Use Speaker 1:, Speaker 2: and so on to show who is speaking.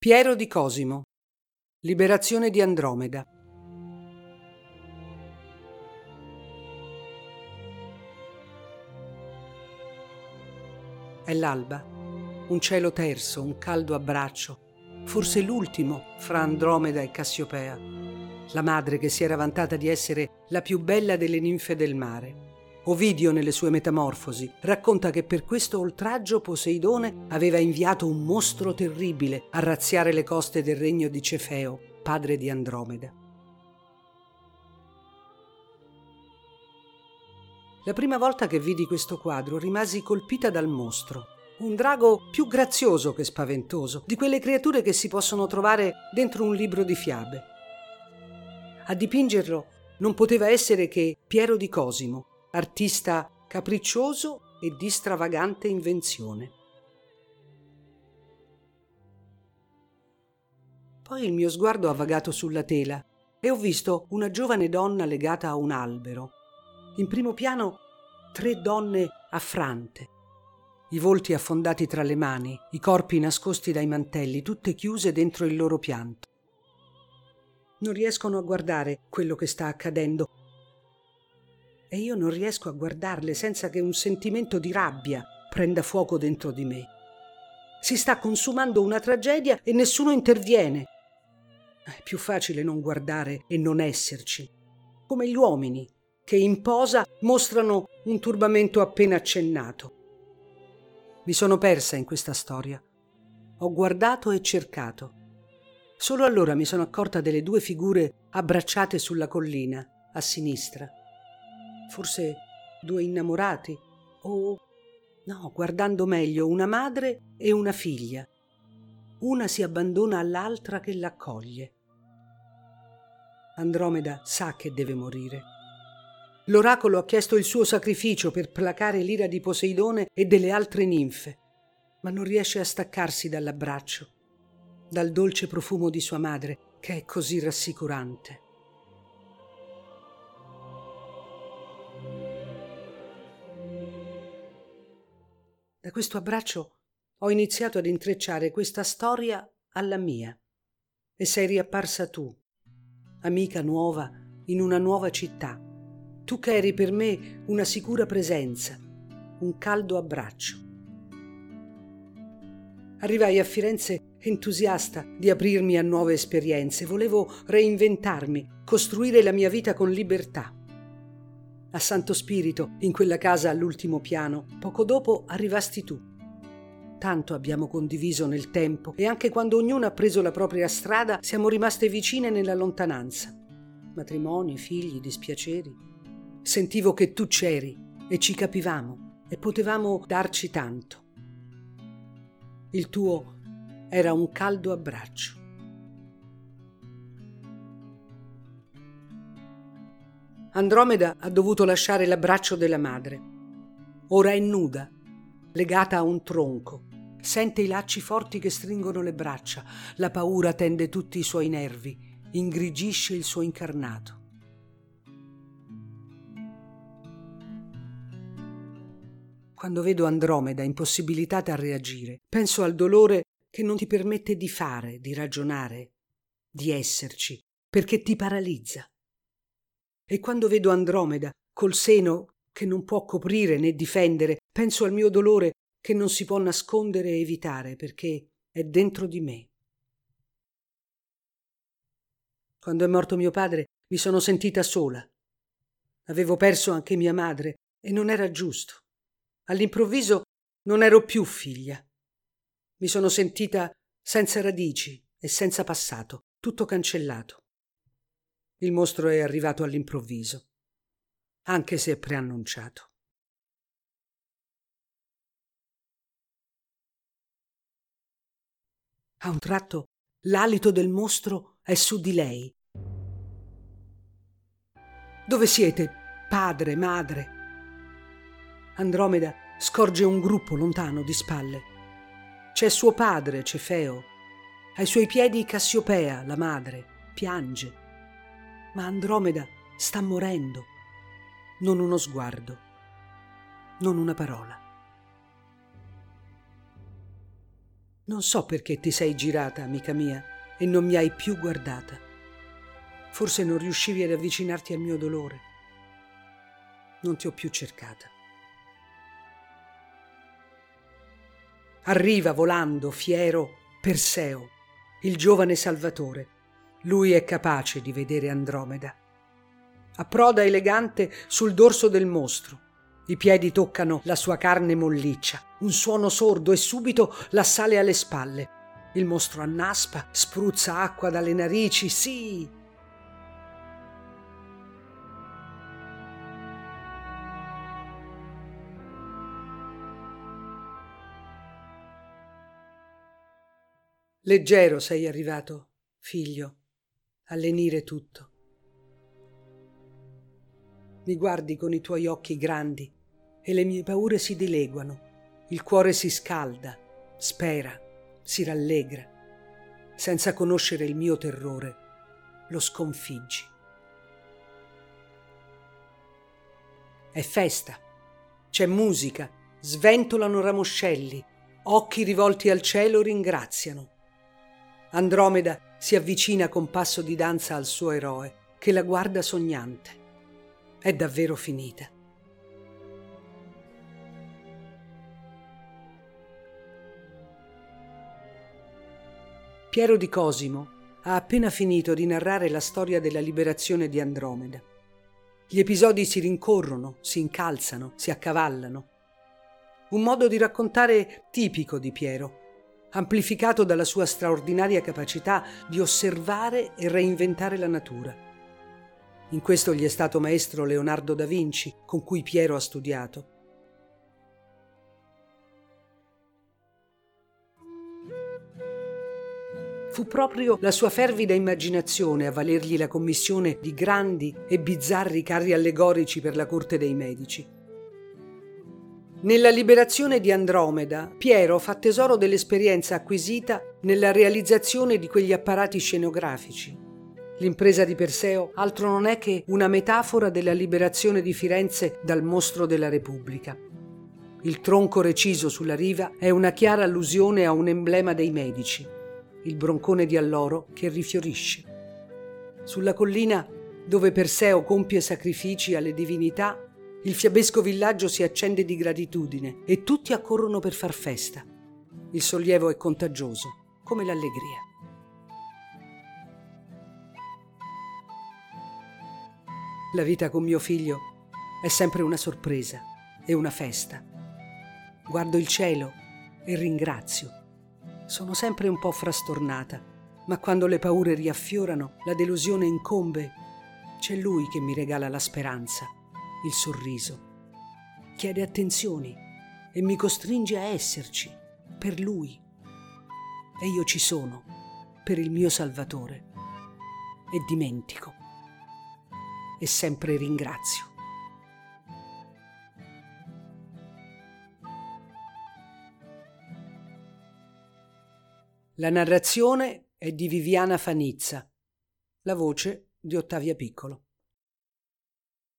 Speaker 1: Piero di Cosimo. Liberazione di Andromeda. È l'alba, un cielo terso, un caldo abbraccio, forse l'ultimo fra Andromeda e Cassiopea, la madre che si era vantata di essere la più bella delle ninfe del mare. Ovidio, nelle sue Metamorfosi, racconta che per questo oltraggio Poseidone aveva inviato un mostro terribile a razziare le coste del regno di Cefeo, padre di Andromeda. La prima volta che vidi questo quadro rimasi colpita dal mostro. Un drago più grazioso che spaventoso, di quelle creature che si possono trovare dentro un libro di fiabe. A dipingerlo non poteva essere che Piero di Cosimo, artista capriccioso e di stravagante invenzione. Poi il mio sguardo ha vagato sulla tela e ho visto una giovane donna legata a un albero. In primo piano tre donne affrante, i volti affondati tra le mani, i corpi nascosti dai mantelli, tutte chiuse dentro il loro pianto. Non riescono a guardare quello che sta accadendo e io non riesco a guardarle senza che un sentimento di rabbia prenda fuoco dentro di me. Si sta consumando una tragedia e nessuno interviene. È più facile non guardare e non esserci, come gli uomini che in posa mostrano un turbamento appena accennato. Mi sono persa in questa storia. Ho guardato e cercato. Solo allora mi sono accorta delle due figure abbracciate sulla collina, a sinistra forse due innamorati o no, guardando meglio, una madre e una figlia. Una si abbandona all'altra che l'accoglie. Andromeda sa che deve morire. L'oracolo ha chiesto il suo sacrificio per placare l'ira di Poseidone e delle altre ninfe, ma non riesce a staccarsi dall'abbraccio, dal dolce profumo di sua madre, che è così rassicurante. Da questo abbraccio ho iniziato ad intrecciare questa storia alla mia. E sei riapparsa tu, amica nuova in una nuova città, tu che eri per me una sicura presenza, un caldo abbraccio. Arrivai a Firenze entusiasta di aprirmi a nuove esperienze, volevo reinventarmi, costruire la mia vita con libertà a Santo Spirito, in quella casa all'ultimo piano. Poco dopo arrivasti tu. Tanto abbiamo condiviso nel tempo e anche quando ognuno ha preso la propria strada siamo rimaste vicine nella lontananza. Matrimoni, figli, dispiaceri. Sentivo che tu c'eri e ci capivamo e potevamo darci tanto. Il tuo era un caldo abbraccio. Andromeda ha dovuto lasciare l'abbraccio della madre. Ora è nuda, legata a un tronco. Sente i lacci forti che stringono le braccia. La paura tende tutti i suoi nervi, ingrigisce il suo incarnato. Quando vedo Andromeda impossibilitata a reagire, penso al dolore che non ti permette di fare, di ragionare, di esserci, perché ti paralizza. E quando vedo Andromeda col seno che non può coprire né difendere, penso al mio dolore che non si può nascondere e evitare perché è dentro di me. Quando è morto mio padre mi sono sentita sola. Avevo perso anche mia madre e non era giusto. All'improvviso non ero più figlia. Mi sono sentita senza radici e senza passato, tutto cancellato. Il mostro è arrivato all'improvviso, anche se preannunciato. A un tratto l'alito del mostro è su di lei. Dove siete, padre, madre? Andromeda scorge un gruppo lontano di spalle. C'è suo padre, Cefeo. Ai suoi piedi Cassiopea, la madre, piange ma Andromeda sta morendo. Non uno sguardo, non una parola. Non so perché ti sei girata, amica mia, e non mi hai più guardata. Forse non riuscivi ad avvicinarti al mio dolore. Non ti ho più cercata. Arriva volando, fiero, Perseo, il giovane Salvatore. Lui è capace di vedere Andromeda. Approda elegante sul dorso del mostro. I piedi toccano la sua carne molliccia, un suono sordo e subito l'assale alle spalle. Il mostro annaspa, spruzza acqua dalle narici, sì, Leggero sei arrivato, figlio, a lenire tutto. Mi guardi con i tuoi occhi grandi e le mie paure si dileguano, il cuore si scalda, spera, si rallegra. Senza conoscere il mio terrore, lo sconfiggi. È festa, c'è musica, sventolano ramoscelli, occhi rivolti al cielo ringraziano. Andromeda si avvicina con passo di danza al suo eroe, che la guarda sognante. È davvero finita. Piero di Cosimo ha appena finito di narrare la storia della liberazione di Andromeda. Gli episodi si rincorrono, si incalzano, si accavallano. Un modo di raccontare tipico di Piero, amplificato dalla sua straordinaria capacità di osservare e reinventare la natura. In questo gli è stato maestro Leonardo da Vinci, con cui Piero ha studiato. Fu proprio la sua fervida immaginazione a valergli la commissione di grandi e bizzarri carri allegorici per la corte dei medici. Nella liberazione di Andromeda, Piero fa tesoro dell'esperienza acquisita nella realizzazione di quegli apparati scenografici. L'impresa di Perseo altro non è che una metafora della liberazione di Firenze dal mostro della Repubblica. Il tronco reciso sulla riva è una chiara allusione a un emblema dei medici, il broncone di alloro che rifiorisce. Sulla collina dove Perseo compie sacrifici alle divinità il fiabesco villaggio si accende di gratitudine e tutti accorrono per far festa. Il sollievo è contagioso, come l'allegria. La vita con mio figlio è sempre una sorpresa e una festa. Guardo il cielo e ringrazio. Sono sempre un po' frastornata, ma quando le paure riaffiorano, la delusione incombe, c'è lui che mi regala la speranza il sorriso. Chiede attenzioni e mi costringe a esserci per lui. E io ci sono per il mio Salvatore. E dimentico. E sempre ringrazio. La narrazione è di Viviana Fanizza, la voce di Ottavia Piccolo.